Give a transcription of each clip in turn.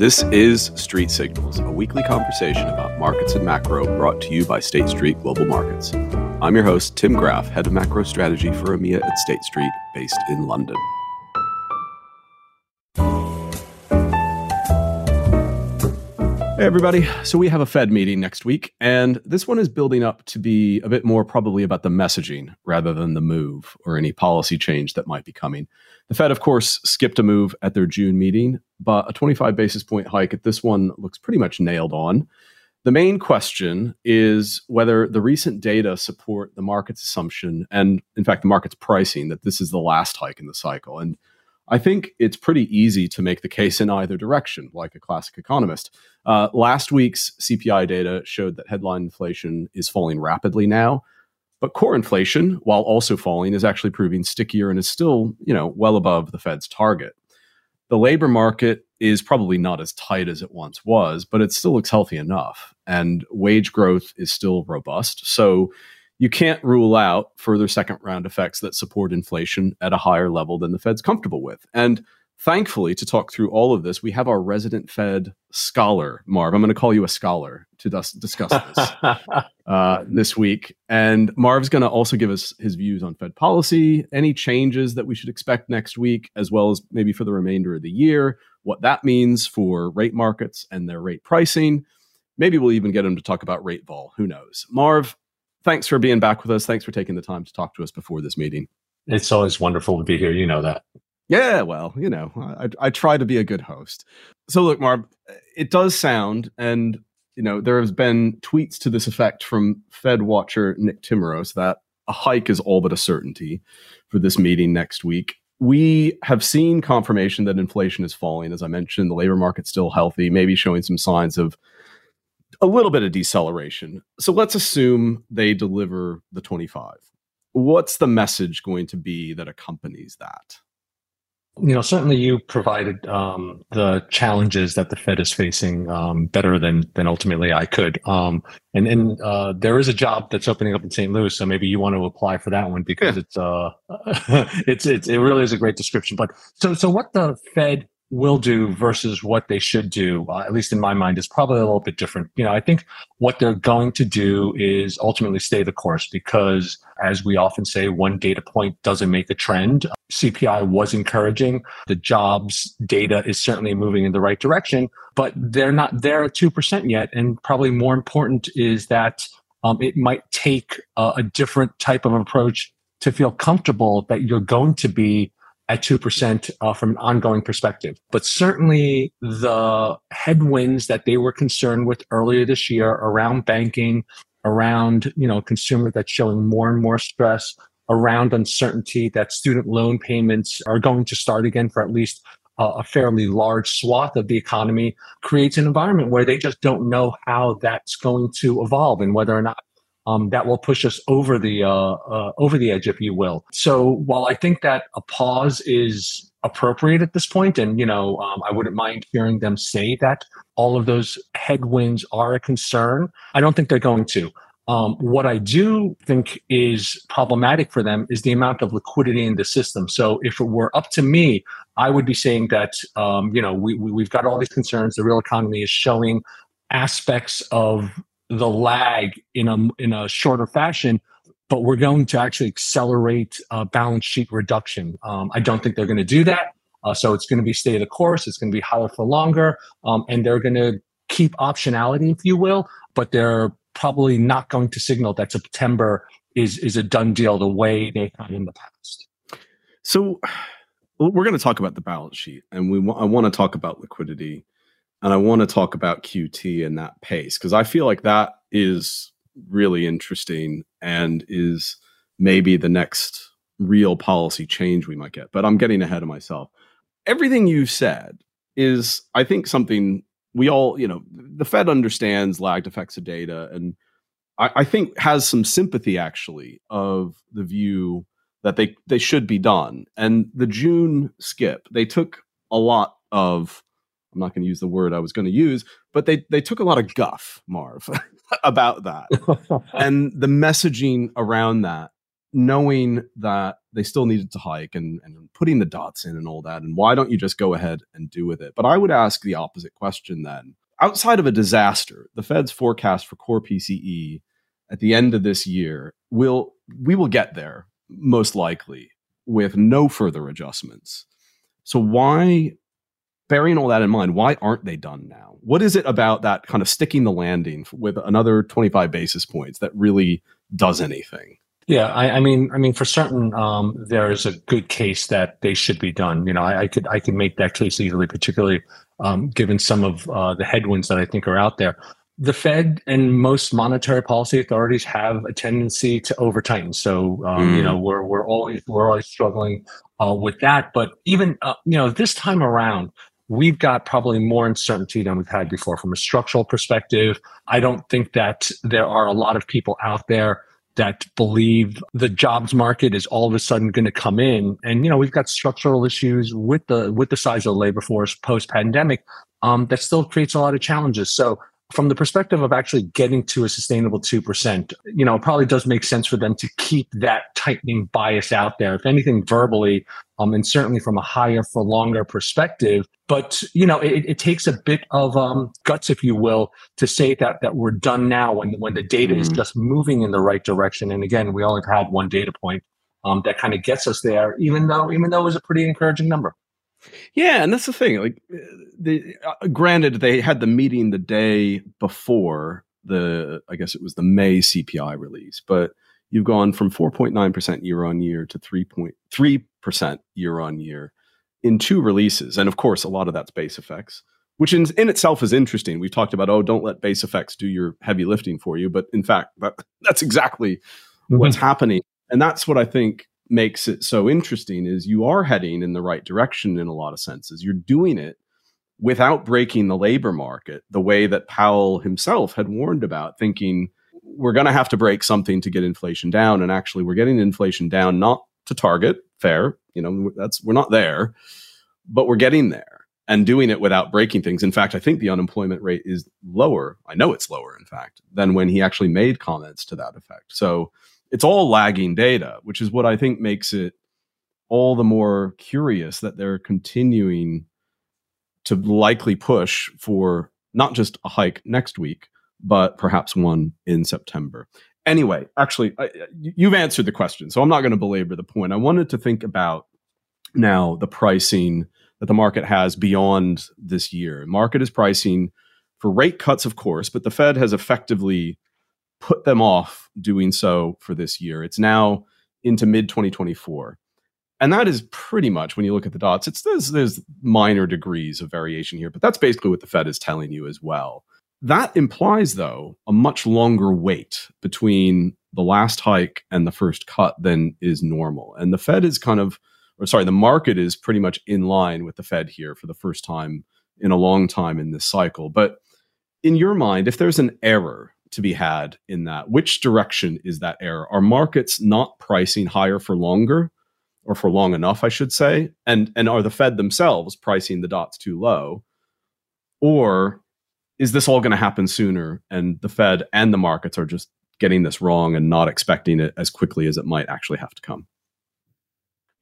This is Street Signals, a weekly conversation about markets and macro brought to you by State Street Global Markets. I'm your host, Tim Graf, head of macro strategy for EMEA at State Street, based in London. Hey, everybody. So, we have a Fed meeting next week, and this one is building up to be a bit more probably about the messaging rather than the move or any policy change that might be coming. The Fed, of course, skipped a move at their June meeting, but a 25 basis point hike at this one looks pretty much nailed on. The main question is whether the recent data support the market's assumption and, in fact, the market's pricing that this is the last hike in the cycle. And I think it's pretty easy to make the case in either direction, like a classic economist. Uh, last week's CPI data showed that headline inflation is falling rapidly now, but core inflation, while also falling, is actually proving stickier and is still, you know, well above the Fed's target. The labor market is probably not as tight as it once was, but it still looks healthy enough, and wage growth is still robust. So you can't rule out further second round effects that support inflation at a higher level than the Fed's comfortable with. And thankfully, to talk through all of this, we have our resident Fed scholar, Marv. I'm going to call you a scholar to dis- discuss this uh, this week. And Marv's going to also give us his views on Fed policy, any changes that we should expect next week, as well as maybe for the remainder of the year, what that means for rate markets and their rate pricing. Maybe we'll even get him to talk about rate vol. Who knows? Marv, thanks for being back with us. Thanks for taking the time to talk to us before this meeting. It's always wonderful to be here. You know that. Yeah, well, you know, I, I try to be a good host. So, look, Marv, it does sound, and you know, there has been tweets to this effect from Fed watcher Nick Timiraos that a hike is all but a certainty for this meeting next week. We have seen confirmation that inflation is falling. As I mentioned, the labor market's still healthy, maybe showing some signs of a little bit of deceleration. So let's assume they deliver the 25. What's the message going to be that accompanies that? You know, certainly you provided um, the challenges that the Fed is facing um, better than than ultimately I could. Um, and and uh, there is a job that's opening up in St. Louis, so maybe you want to apply for that one because yeah. it's uh, it's it's it really is a great description. But so so what the Fed will do versus what they should do, uh, at least in my mind, is probably a little bit different. You know, I think what they're going to do is ultimately stay the course because, as we often say, one data point doesn't make a trend. CPI was encouraging. The jobs data is certainly moving in the right direction, but they're not there at 2% yet. And probably more important is that um, it might take a different type of approach to feel comfortable that you're going to be at 2% uh, from an ongoing perspective. But certainly the headwinds that they were concerned with earlier this year around banking, around, you know, consumer that's showing more and more stress, around uncertainty that student loan payments are going to start again for at least uh, a fairly large swath of the economy creates an environment where they just don't know how that's going to evolve and whether or not um, that will push us over the uh, uh, over the edge, if you will. So while I think that a pause is appropriate at this point, and you know, um, I wouldn't mind hearing them say that all of those headwinds are a concern. I don't think they're going to. Um, what I do think is problematic for them is the amount of liquidity in the system. So if it were up to me, I would be saying that um, you know we, we, have got all these concerns. The real economy is showing aspects of the lag in a in a shorter fashion but we're going to actually accelerate uh, balance sheet reduction. Um, I don't think they're going to do that. Uh, so it's going to be stay the course. It's going to be higher for longer, um, and they're going to keep optionality, if you will. But they're probably not going to signal that September is is a done deal the way they have in the past. So we're going to talk about the balance sheet, and we I want to talk about liquidity and I want to talk about QT and that pace because I feel like that is really interesting and is maybe the next real policy change we might get. But I'm getting ahead of myself. Everything you said is, I think, something we all, you know, the Fed understands lagged effects of data and I, I think has some sympathy actually of the view that they they should be done. And the June skip, they took a lot of I'm not going to use the word I was going to use, but they they took a lot of guff, Marv, about that, and the messaging around that knowing that they still needed to hike and, and putting the dots in and all that. And why don't you just go ahead and do with it? But I would ask the opposite question then. Outside of a disaster, the Fed's forecast for core PCE at the end of this year will we will get there most likely with no further adjustments. So why bearing all that in mind, why aren't they done now? What is it about that kind of sticking the landing with another 25 basis points that really does anything? Yeah, I, I, mean, I mean, for certain, um, there is a good case that they should be done. You know, I, I could I could make that case easily, particularly um, given some of uh, the headwinds that I think are out there. The Fed and most monetary policy authorities have a tendency to over tighten. So, um, mm. you know, we're we're always we're always struggling uh, with that. But even uh, you know, this time around, we've got probably more uncertainty than we've had before from a structural perspective. I don't think that there are a lot of people out there that believe the jobs market is all of a sudden going to come in and you know we've got structural issues with the with the size of the labor force post pandemic um, that still creates a lot of challenges so from the perspective of actually getting to a sustainable 2%, you know, it probably does make sense for them to keep that tightening bias out there. If anything, verbally, um, and certainly from a higher for longer perspective. But, you know, it, it takes a bit of um, guts, if you will, to say that that we're done now when, when the data mm-hmm. is just moving in the right direction. And again, we only had one data point um, that kind of gets us there, even though even though it was a pretty encouraging number. Yeah, and that's the thing. Like, the, uh, granted, they had the meeting the day before the, I guess it was the May CPI release, but you've gone from 4.9% year on year to 3.3% year on year in two releases. And of course, a lot of that's base effects, which in, in itself is interesting. We've talked about, oh, don't let base effects do your heavy lifting for you. But in fact, that, that's exactly mm-hmm. what's happening. And that's what I think makes it so interesting is you are heading in the right direction in a lot of senses. You're doing it without breaking the labor market the way that Powell himself had warned about, thinking we're going to have to break something to get inflation down. And actually, we're getting inflation down not to target, fair, you know, that's we're not there, but we're getting there and doing it without breaking things. In fact, I think the unemployment rate is lower. I know it's lower, in fact, than when he actually made comments to that effect. So it's all lagging data, which is what I think makes it all the more curious that they're continuing to likely push for not just a hike next week, but perhaps one in September. Anyway, actually, I, you've answered the question, so I'm not going to belabor the point. I wanted to think about now the pricing that the market has beyond this year. Market is pricing for rate cuts, of course, but the Fed has effectively put them off doing so for this year. It's now into mid 2024. And that is pretty much when you look at the dots, it's there's, there's minor degrees of variation here, but that's basically what the Fed is telling you as well. That implies, though, a much longer wait between the last hike and the first cut than is normal. And the Fed is kind of, or sorry, the market is pretty much in line with the Fed here for the first time in a long time in this cycle. But in your mind, if there's an error to be had in that. Which direction is that error? Are markets not pricing higher for longer or for long enough, I should say? And and are the Fed themselves pricing the dots too low? Or is this all going to happen sooner and the Fed and the markets are just getting this wrong and not expecting it as quickly as it might actually have to come?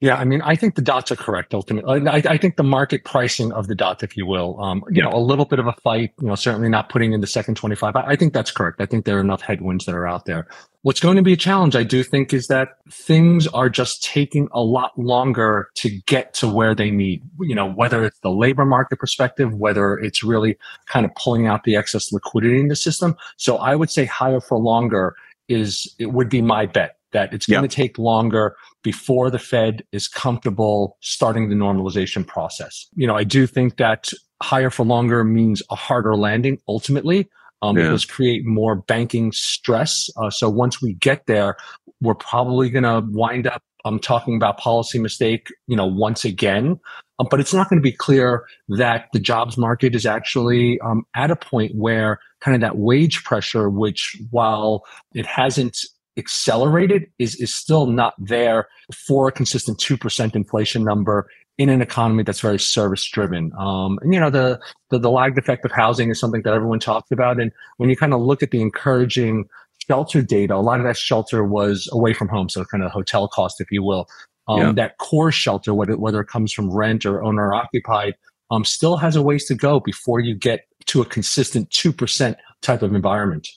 Yeah, I mean, I think the dots are correct ultimately. I, I think the market pricing of the dots, if you will, um, you know, a little bit of a fight, you know, certainly not putting in the second 25. I, I think that's correct. I think there are enough headwinds that are out there. What's going to be a challenge, I do think, is that things are just taking a lot longer to get to where they need, you know, whether it's the labor market perspective, whether it's really kind of pulling out the excess liquidity in the system. So I would say higher for longer is, it would be my bet that it's going to take longer before the Fed is comfortable starting the normalization process. You know, I do think that higher for longer means a harder landing ultimately. Um, yeah. It does create more banking stress. Uh, so once we get there, we're probably going to wind up um, talking about policy mistake, you know, once again. Um, but it's not going to be clear that the jobs market is actually um, at a point where kind of that wage pressure, which while it hasn't accelerated is, is still not there for a consistent 2% inflation number in an economy that's very service driven. Um, and you know, the, the, the lagged effect of housing is something that everyone talks about. And when you kind of look at the encouraging shelter data, a lot of that shelter was away from home, so kind of hotel cost, if you will. Um, yeah. That core shelter, whether, whether it comes from rent or owner occupied, um, still has a ways to go before you get to a consistent 2% type of environment.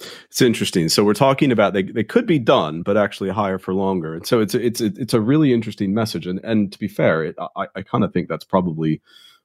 It's interesting. So we're talking about they, they could be done, but actually higher for longer. And so it's it's it's a really interesting message. And and to be fair, it, I, I kind of think that's probably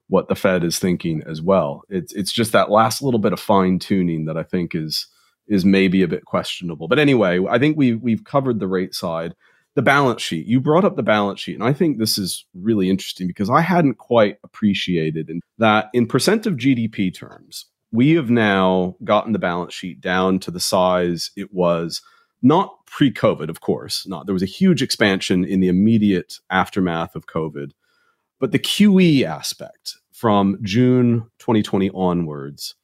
what the Fed is thinking as well. It's it's just that last little bit of fine tuning that I think is is maybe a bit questionable. But anyway, I think we we've covered the rate side. The balance sheet. You brought up the balance sheet, and I think this is really interesting because I hadn't quite appreciated that in percent of GDP terms, we have now gotten the balance sheet down to the size it was not pre-COVID, of course. Not there was a huge expansion in the immediate aftermath of COVID, but the QE aspect from June 2020 onwards,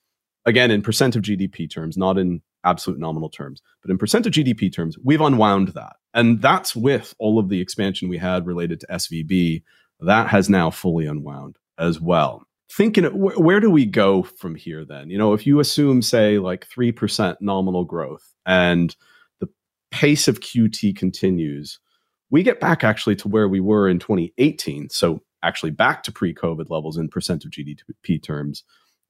again in percent of GDP terms, not in absolute nominal terms, but in percent of GDP terms, we've unwound that. And that's with all of the expansion we had related to SVB. That has now fully unwound as well. Thinking, where do we go from here then? You know, if you assume, say, like 3% nominal growth and the pace of QT continues, we get back actually to where we were in 2018. So actually back to pre-COVID levels in percent of GDP terms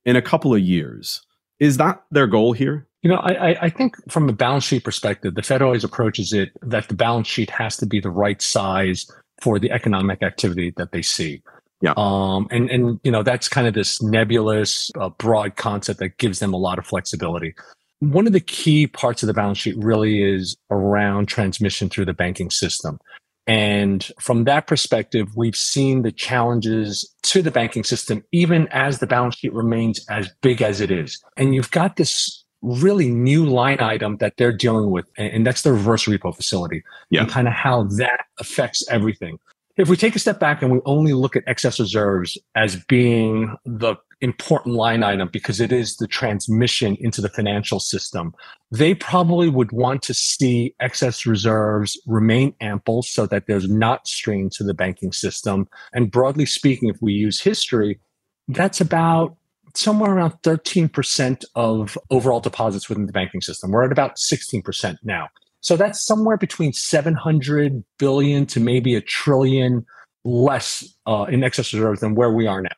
in a couple of years. Is that their goal here? You know, I, I think from a balance sheet perspective, the Fed always approaches it that the balance sheet has to be the right size for the economic activity that they see. Yeah. Um, and, and, you know, that's kind of this nebulous, uh, broad concept that gives them a lot of flexibility. One of the key parts of the balance sheet really is around transmission through the banking system. And from that perspective, we've seen the challenges to the banking system, even as the balance sheet remains as big as it is. And you've got this really new line item that they're dealing with, and that's the reverse repo facility yeah. and kind of how that affects everything. If we take a step back and we only look at excess reserves as being the important line item because it is the transmission into the financial system. They probably would want to see excess reserves remain ample so that there's not strain to the banking system. And broadly speaking, if we use history, that's about somewhere around 13% of overall deposits within the banking system. We're at about 16% now. So that's somewhere between 700 billion to maybe a trillion less uh, in excess reserves than where we are now.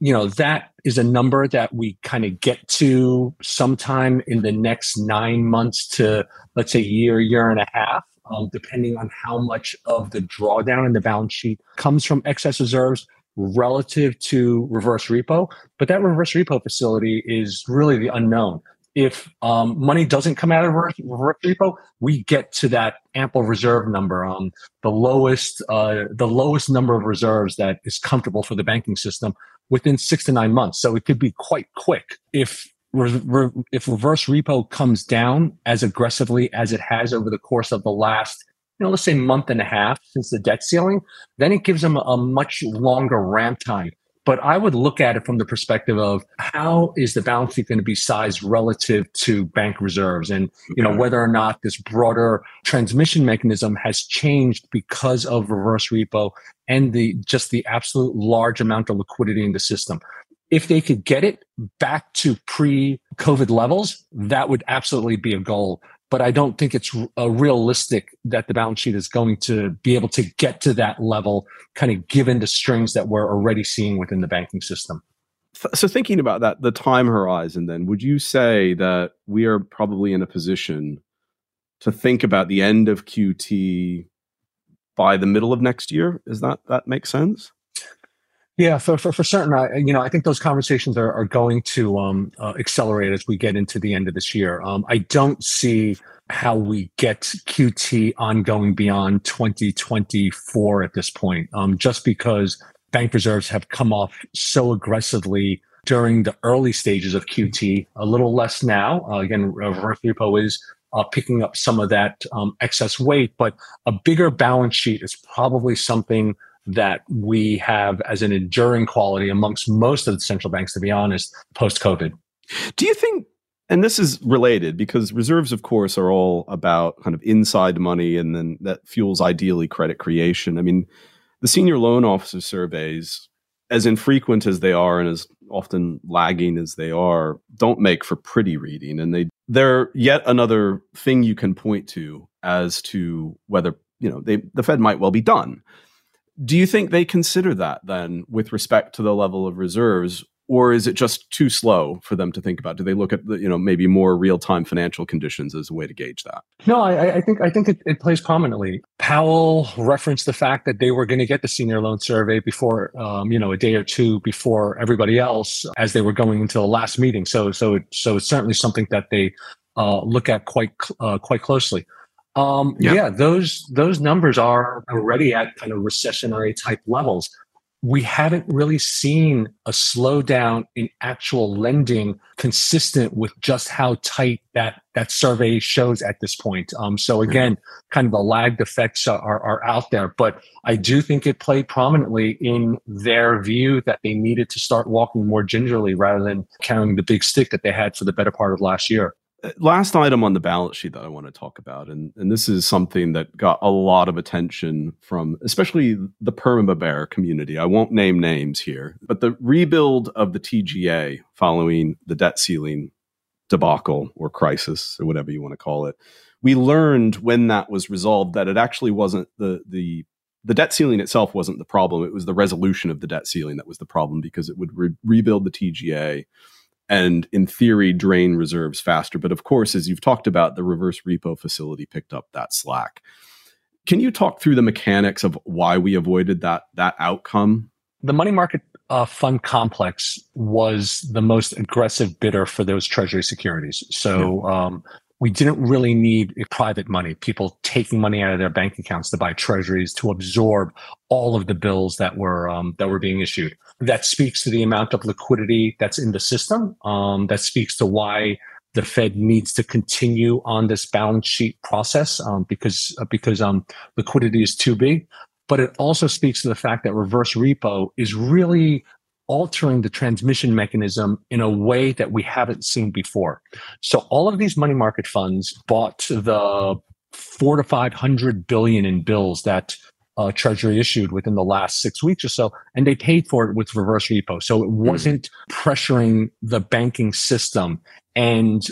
You know that is a number that we kind of get to sometime in the next nine months to let's say year year and a half um, depending on how much of the drawdown in the balance sheet comes from excess reserves relative to reverse repo. But that reverse repo facility is really the unknown if um, money doesn't come out of reverse, repo, we get to that ample reserve number, um, the lowest, uh, the lowest number of reserves that is comfortable for the banking system within six to nine months. So it could be quite quick if re- re- if reverse repo comes down as aggressively as it has over the course of the last, you know, let's say month and a half since the debt ceiling, then it gives them a much longer ramp time but I would look at it from the perspective of how is the balance sheet going to be sized relative to bank reserves? And, you know, whether or not this broader transmission mechanism has changed because of reverse repo and the just the absolute large amount of liquidity in the system. If they could get it back to pre COVID levels, that would absolutely be a goal but I don't think it's uh, realistic that the balance sheet is going to be able to get to that level, kind of given the strings that we're already seeing within the banking system. So, thinking about that, the time horizon, then, would you say that we are probably in a position to think about the end of QT by the middle of next year? Is that that makes sense? Yeah, for, for, for certain, I, you know, I think those conversations are, are going to um, uh, accelerate as we get into the end of this year. Um, I don't see how we get QT ongoing beyond 2024 at this point, um, just because bank reserves have come off so aggressively during the early stages of QT, a little less now. Uh, again, reverse repo is uh, picking up some of that um, excess weight, but a bigger balance sheet is probably something that we have as an enduring quality amongst most of the central banks, to be honest, post COVID. Do you think, and this is related because reserves, of course, are all about kind of inside money and then that fuels ideally credit creation. I mean, the senior loan officer surveys, as infrequent as they are and as often lagging as they are, don't make for pretty reading. And they they're yet another thing you can point to as to whether, you know, they the Fed might well be done. Do you think they consider that then with respect to the level of reserves or is it just too slow for them to think about? Do they look at you know maybe more real time financial conditions as a way to gauge that? No, I, I think I think it, it, plays prominently. Powell referenced the fact that they were going to get the senior loan survey before um, you know a day or two before everybody else as they were going into the last meeting. So so it, so it's certainly something that they uh, look at quite uh, quite closely. Um, yeah. yeah, those those numbers are already at kind of recessionary type levels we haven't really seen a slowdown in actual lending consistent with just how tight that that survey shows at this point. Um, so again, kind of the lagged effects are, are out there, but I do think it played prominently in their view that they needed to start walking more gingerly rather than carrying the big stick that they had for the better part of last year Uh, last item on the balance sheet that I want to talk about, and, and this is something that got a lot of attention from especially the Perma Bear community. I won't name names here, but the rebuild of the TGA following the debt ceiling debacle or crisis or whatever you want to call it. We learned when that was resolved that it actually wasn't the the the debt ceiling itself wasn't the problem. It was the resolution of the debt ceiling that was the problem because it would re- rebuild the TGA and in theory drain reserves faster. But of course, as you've talked about, the reverse repo facility picked up that slack. Can you talk through the mechanics of why we avoided that that outcome? The money market uh, fund complex was the most aggressive bidder for those treasury securities. So yeah. um, we didn't really need private money, people taking money out of their bank accounts to buy treasuries to absorb all of the bills that were um, that were being issued. That speaks to the amount of liquidity that's in the system. Um, that speaks to why the Fed needs to continue on this balance sheet process um, because uh, because um, liquidity is too big. But it also speaks to the fact that reverse repo is really altering the transmission mechanism in a way that we haven't seen before. So all of these money market funds bought the four to five hundred billion in bills that uh, Treasury issued within the last six weeks or so, and they paid for it with reverse repo. So it hmm. wasn't pressuring the banking system. And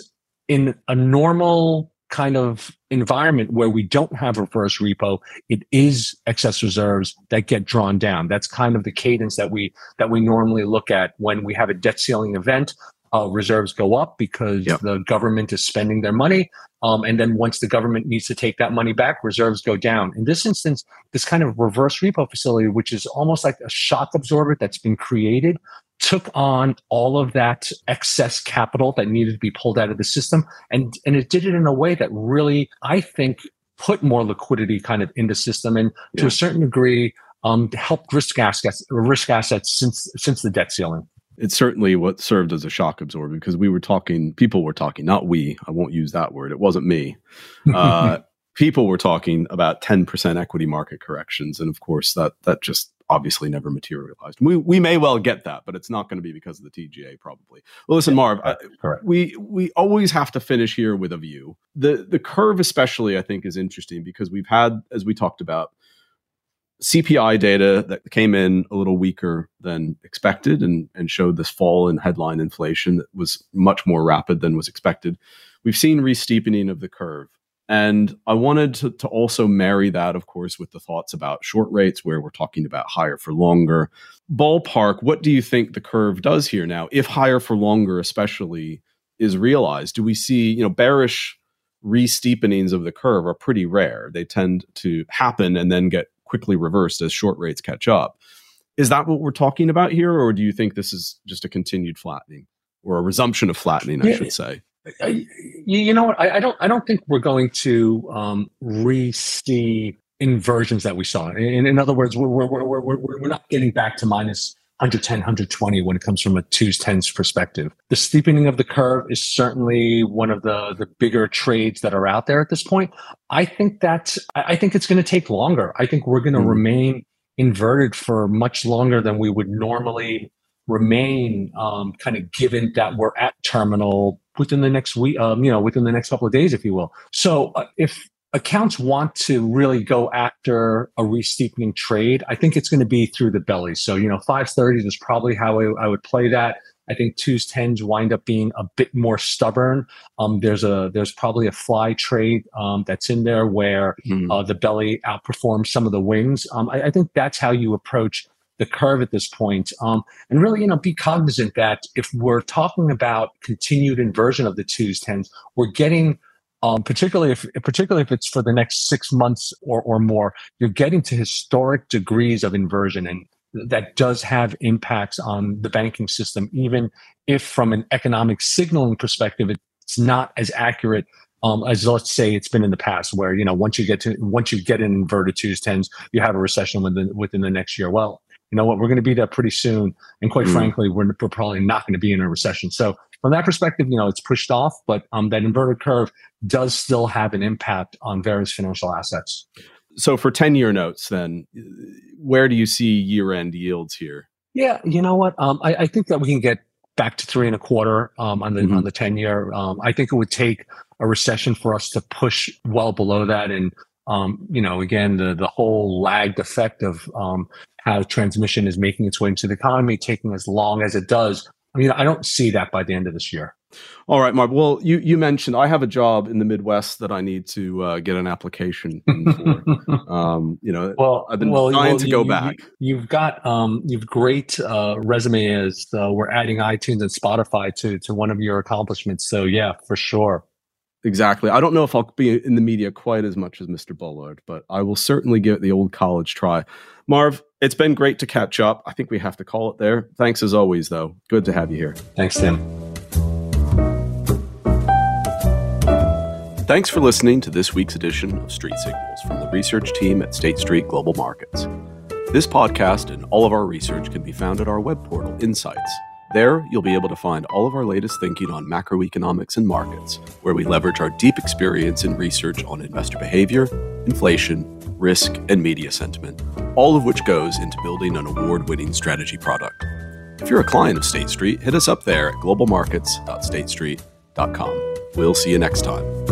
in a normal kind of environment where we don't have reverse repo, it is excess reserves that get drawn down. That's kind of the cadence that we that we normally look at when we have a debt ceiling event. Uh, reserves go up because yep. the government is spending their money. Um, and then once the government needs to take that money back, reserves go down. In this instance, this kind of reverse repo facility, which is almost like a shock absorber that's been created took on all of that excess capital that needed to be pulled out of the system and and it did it in a way that really i think put more liquidity kind of in the system and yeah. to a certain degree um, helped risk assets risk assets since since the debt ceiling it's certainly what served as a shock absorber because we were talking people were talking not we i won't use that word it wasn't me uh, people were talking about 10% equity market corrections and of course that that just obviously never materialized. We we may well get that, but it's not going to be because of the TGA probably. Well, listen, Marv, uh, we we always have to finish here with a view. The the curve especially I think is interesting because we've had as we talked about CPI data that came in a little weaker than expected and and showed this fall in headline inflation that was much more rapid than was expected. We've seen re-steepening of the curve. And I wanted to, to, also marry that, of course, with the thoughts about short rates, where we're talking about higher for longer. Ballpark, what do you think the curve does here now? If higher for longer, especially, is realized, do we see, you know, bearish re-steepenings of the curve are pretty rare. They tend to happen and then get quickly reversed as short rates catch up. Is that what we're talking about here, or do you think this is just a continued flattening or a resumption of flattening, I yeah, should say? You know what? I, I, don't. I don't think we're going to um, re-see inversions that we saw. In, in other words, we're, we're, we're, we're, we're not getting back to minus 110, 120 when it comes from a twos, tens perspective. The steepening of the curve is certainly one of the, the bigger trades that are out there at this point. I think that, I think it's going to take longer. I think we're going to mm. remain inverted for much longer than we would normally remain, um, kind of given that we're at terminal within the next week, um, you know, within the next couple of days, if you will. So uh, if accounts want to really go after a re-steepening trade, I think it's going to be through the belly. So, you know, 530s is probably how I, I would play that. I think twos tens wind up being a bit more stubborn. Um, there's a there's probably a fly trade um, that's in there where mm. uh, the belly outperforms some of the wings. Um, I, I, think that's how you approach the curve at this point. Um, and really, you know, be cognizant that if we're talking about continued inversion of the twos tens, we're getting um, particularly if particularly if it's for the next six months or, or more, you're getting to historic degrees of inversion, and that does have impacts on the banking system, even if from an economic signaling perspective, it's not as accurate um, as let's say it's been in the past, where you know once you get to once you get an inverted twos tens, you have a recession within within the next year. Well, you know what, we're going to be there pretty soon, and quite mm. frankly, we're, we're probably not going to be in a recession. So from that perspective, you know, it's pushed off, but um, that inverted curve does still have an impact on various financial assets. So for 10 year notes, then where do you see year end yields here? Yeah, you know what? Um, I, I, think that we can get back to three and a quarter um, on the mm-hmm. on the 10 year. Um, I think it would take a recession for us to push well below that. And, um, you know, again, the, the whole lagged effect of um, how transmission is making its way into the economy, taking as long as it does. I mean, I don't see that by the end of this year. All right, Mark. Well, you you mentioned I have a job in the Midwest that I need to uh, get an application for. um, you know, well, I've been well, trying well, to go you, back. You, have got um, you've great uh, resume as uh, we're adding iTunes and Spotify to to one of your accomplishments. So yeah, for sure. Exactly. I don't know if I'll be in the media quite as much as Mr. Bullard, but I will certainly give it the old college try. Marv, it's been great to catch up. I think we have to call it there. Thanks as always, though. Good to have you here. Thanks, Tim. Thanks for listening to this week's edition of Street Signals from the research team at State Street Global Markets. This podcast and all of our research can be found at our web portal, Insights. There, you'll be able to find all of our latest thinking on macroeconomics and markets, where we leverage our deep experience in research on investor behavior, inflation, risk, and media sentiment, all of which goes into building an award winning strategy product. If you're a client of State Street, hit us up there at globalmarkets.statestreet.com. We'll see you next time.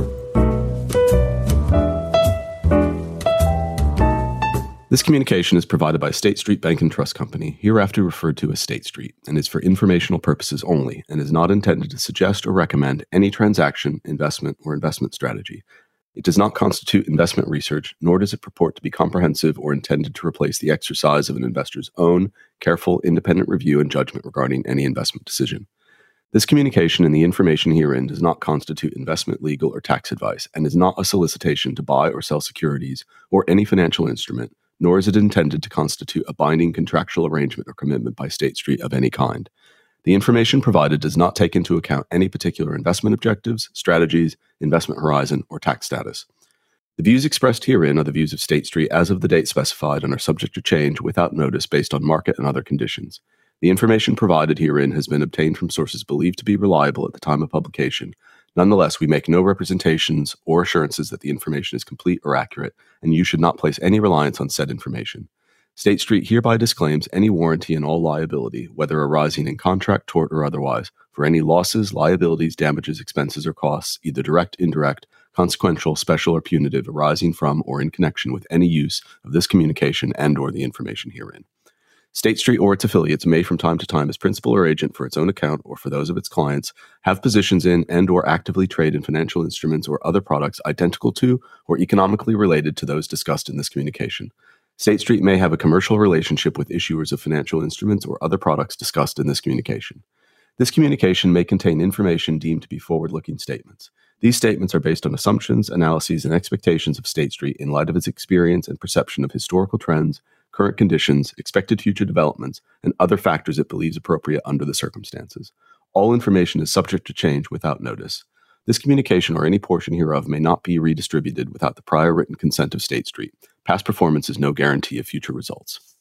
This communication is provided by State Street Bank and Trust Company, hereafter referred to as State Street, and is for informational purposes only and is not intended to suggest or recommend any transaction, investment, or investment strategy. It does not constitute investment research, nor does it purport to be comprehensive or intended to replace the exercise of an investor's own careful, independent review and judgment regarding any investment decision. This communication and the information herein does not constitute investment, legal, or tax advice and is not a solicitation to buy or sell securities or any financial instrument nor is it intended to constitute a binding contractual arrangement or commitment by State Street of any kind. The information provided does not take into account any particular investment objectives, strategies, investment horizon, or tax status. The views expressed herein are the views of State Street as of the date specified and are subject to change without notice based on market and other conditions. The information provided herein has been obtained from sources believed to be reliable at the time of publication Nonetheless, we make no representations or assurances that the information is complete or accurate, and you should not place any reliance on said information. State Street hereby disclaims any warranty and all liability, whether arising in contract, tort, or otherwise, for any losses, liabilities, damages, expenses, or costs, either direct, indirect, consequential, special, or punitive, arising from or in connection with any use of this communication and or the information herein. State Street or its affiliates may from time to time as principal or agent for its own account or for those of its clients have positions in and or actively trade in financial instruments or other products identical to or economically related to those discussed in this communication. State Street may have a commercial relationship with issuers of financial instruments or other products discussed in this communication. This communication may contain information deemed to be forward looking statements. These statements are based on assumptions, analyses, and expectations of State Street in light of its experience and perception of historical trends, current conditions, expected future developments, and other factors it believes appropriate under the circumstances. All information is subject to change without notice. This communication or any portion hereof may not be redistributed without the prior written consent of State Street. Past performance is no guarantee of future results.